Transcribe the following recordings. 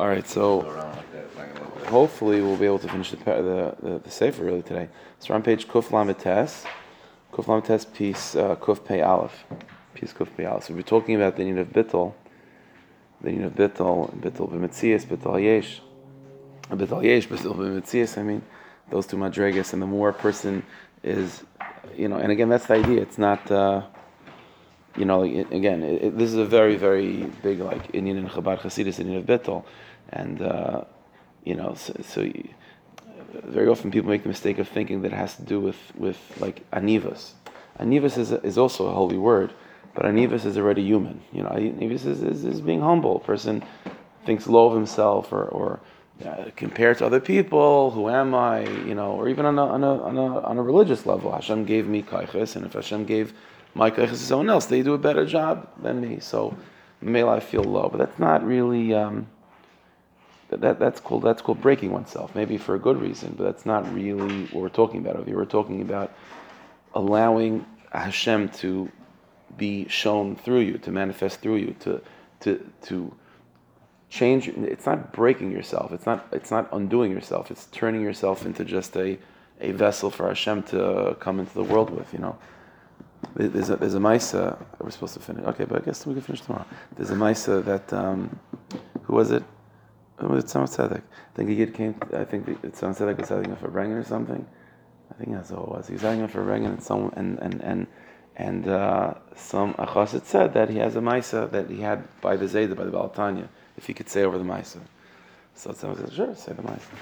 All right, so hopefully we'll be able to finish the the, the, the sefer really today. So on page Kuf Lamites, Kuf Lamites piece uh, Kuf Pei Aleph, piece Kuf Pei Aleph. So we're talking about the need of bittel, the need of bittel, bittel b'metzias, bittel yesh, bittel yesh, bittel b'metzias. I mean, those two madregas, and the more a person is, you know, and again that's the idea. It's not. Uh, you know, again, it, this is a very, very big like Indian and Chabad Hasidus Indian of Bittel, and uh, you know, so, so you, very often people make the mistake of thinking that it has to do with with like anivas. Anivas is is also a holy word, but anivas is already human. You know, anivas is, is, is being humble. A person thinks low of himself or or uh, compared to other people, who am I? You know, or even on a, on a, on a, on a religious level, Hashem gave me kaiches, and if Hashem gave my kaiches to someone else, they do a better job than me. So, may I feel low, but that's not really. Um, that, that's called that's called breaking oneself, maybe for a good reason, but that's not really what we're talking about here. We're talking about allowing Hashem to be shown through you, to manifest through you, to to to change. It's not breaking yourself. It's not it's not undoing yourself. It's turning yourself into just a a vessel for Hashem to come into the world with. You know, there's a there's a Maisa. We're supposed to finish. Okay, but I guess we can finish tomorrow. There's a Maisa that um, who was it? Was it Tzedek? I think he came. I think Tzemach Tzedek was setting up for Brengen or something. I think that's all it was. He was up for Brengen, and some and and and and uh, some achasit said that he has a Maisa that he had by the Zayda by the Balatanya, if he could say over the Maisa. So Tzemach said, "Sure, say the Maisa."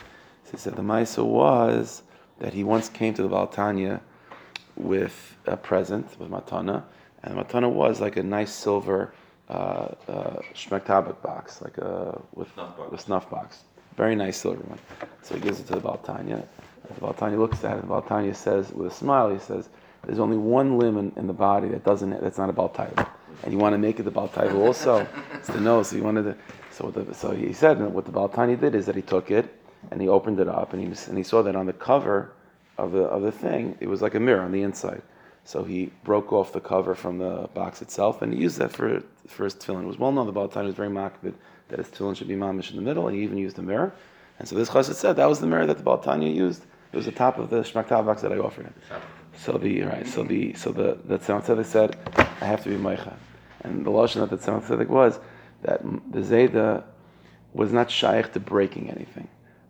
So he said the Maisa was that he once came to the Balatanya with a present with matana, and the matana was like a nice silver uh, uh, box, like a with snuff box. with snuff box, very nice silver one. So he gives it to the Baltanya. The Baltanya looks at it. The Baltanya says with a smile, he says, "There's only one limb in, in the body that doesn't that's not a Baltaya, and you want to make it the Baltaya also. it's the nose. So he wanted to. So the, so he said, and what the Baltanya did is that he took it and he opened it up, and he and he saw that on the cover of the of the thing, it was like a mirror on the inside. So he broke off the cover from the box itself, and he used that for for his tefillin. It was well known the Baal was very makbid that his tefillin should be mamish in the middle, and he even used a mirror. And so this chassid said that was the mirror that the Baal used. It was the top of the shmaktav box that I offered him. So the right, so the so the the Tzedek said, I have to be meicha, and the lashon that the Tzedek was that the Zayda was not shaykh to breaking anything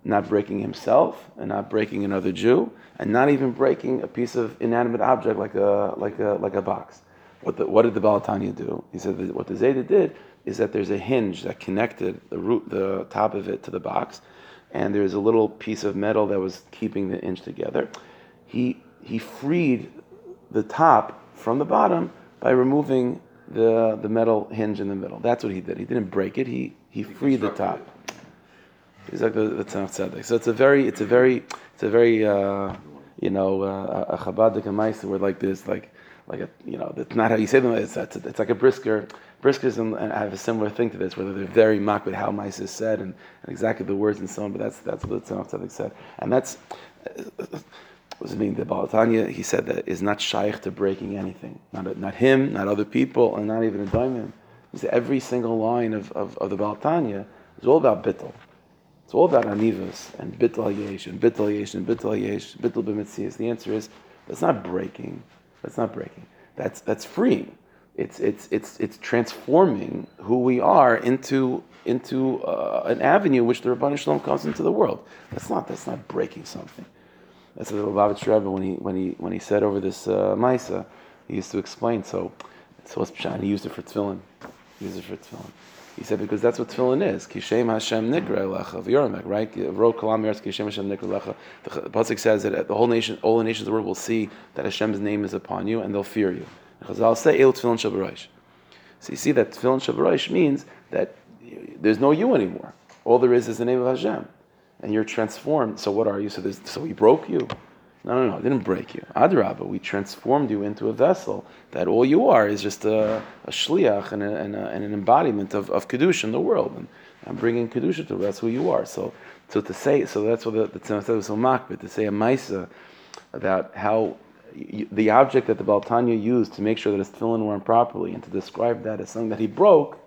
not breaking himself and not breaking another Jew, and not even breaking a piece of inanimate object like a like a like a box. What, the, what did the Balatanya do? He said that what the Zayda did is that there's a hinge that connected the root, the top of it to the box, and there's a little piece of metal that was keeping the hinge together. He he freed the top from the bottom by removing the the metal hinge in the middle. That's what he did. He didn't break it. He he freed the top. He's like the, the Tzemach So it's a very, it's a very, it's a very, uh, you know, uh, a Chabad Meister where like this, like, like a, you know, that's not how you say them. It's, it's, it's like a brisker. Briskers and, I have a similar thing to this, where they're very mock with how Meister is said and, and, exactly the words and so on. But that's that's what the Tzedek said, and that's. does it mean? The Balatanya, he said that is not shaykh to breaking anything. Not, not him, not other people, and not even a diamond. He said every single line of, of, of the Balatanya is all about bittul. It's all about anivas and bitl yesh and bitl yesh and bitl yesh, bitl b'mitzias. The answer is that's not breaking. That's not breaking. That's that's freeing. It's it's it's it's transforming who we are into into uh, an avenue which the Ribbono Shel Olam comes into the world. That's not that's not breaking something. That's what the Lubavitch Rebbe when he when he when he said over this uh, Maisa, he used to explain. So so what's Pshan? He used it for tefillin. He used it for tefillin. He said because that's what tefillin is. Kishem Hashem Nikra Elecha V'Yoramek, right? Ro Kalam Yeretz Kishem Hashem Nikra Elecha. The pasuk says that the whole nation, all the nations of the world will see that Hashem's name is upon you and they'll fear you. Chazal say El Tefillin Shabbaraish. So you see that Tefillin Shabbaraish means that there's no you anymore. All there is is the name of Hashem, and you're transformed. So what are you? So, so He broke you. No, no, no, it didn't break you. Adrabah, we transformed you into a vessel that all you are is just a, a shliach and, a, and, a, and, an embodiment of, of Kedusha in the world. And I'm bringing Kedusha to that's who you are. So so to say, so that's what the, the Tzemach said was so makbid, to say a maisa about how you, the object that the Baltanya used to make sure that his tefillin weren't properly and to describe that as something that he broke,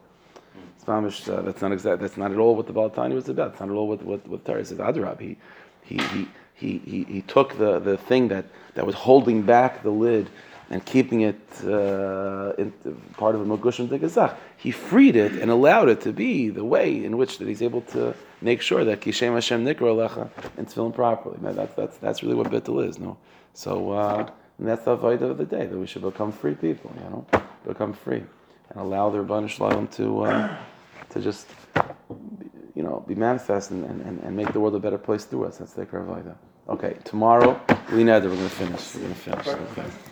uh, that's not exact. That's not at all what the Balatani was about. It's not at all what what, what Torah says. Adrab, he he he he he he took the the thing that that was holding back the lid and keeping it uh, in, part of a Magushim Degazach. He freed it and allowed it to be the way in which that he's able to make sure that Kishem Hashem Nikra Alecha and tefillin properly. Now, that's, that's, that's really what Bittul is, no? So uh, and that's the avodah of the day, that we should become free people, you know? Become free and allow their Ribbono Shel Olam to, uh, to just, be manifest and, and, and make the world a better place through us. That's the avodah. Okay, tomorrow, we know that we're going to finish. We're going to finish. Okay.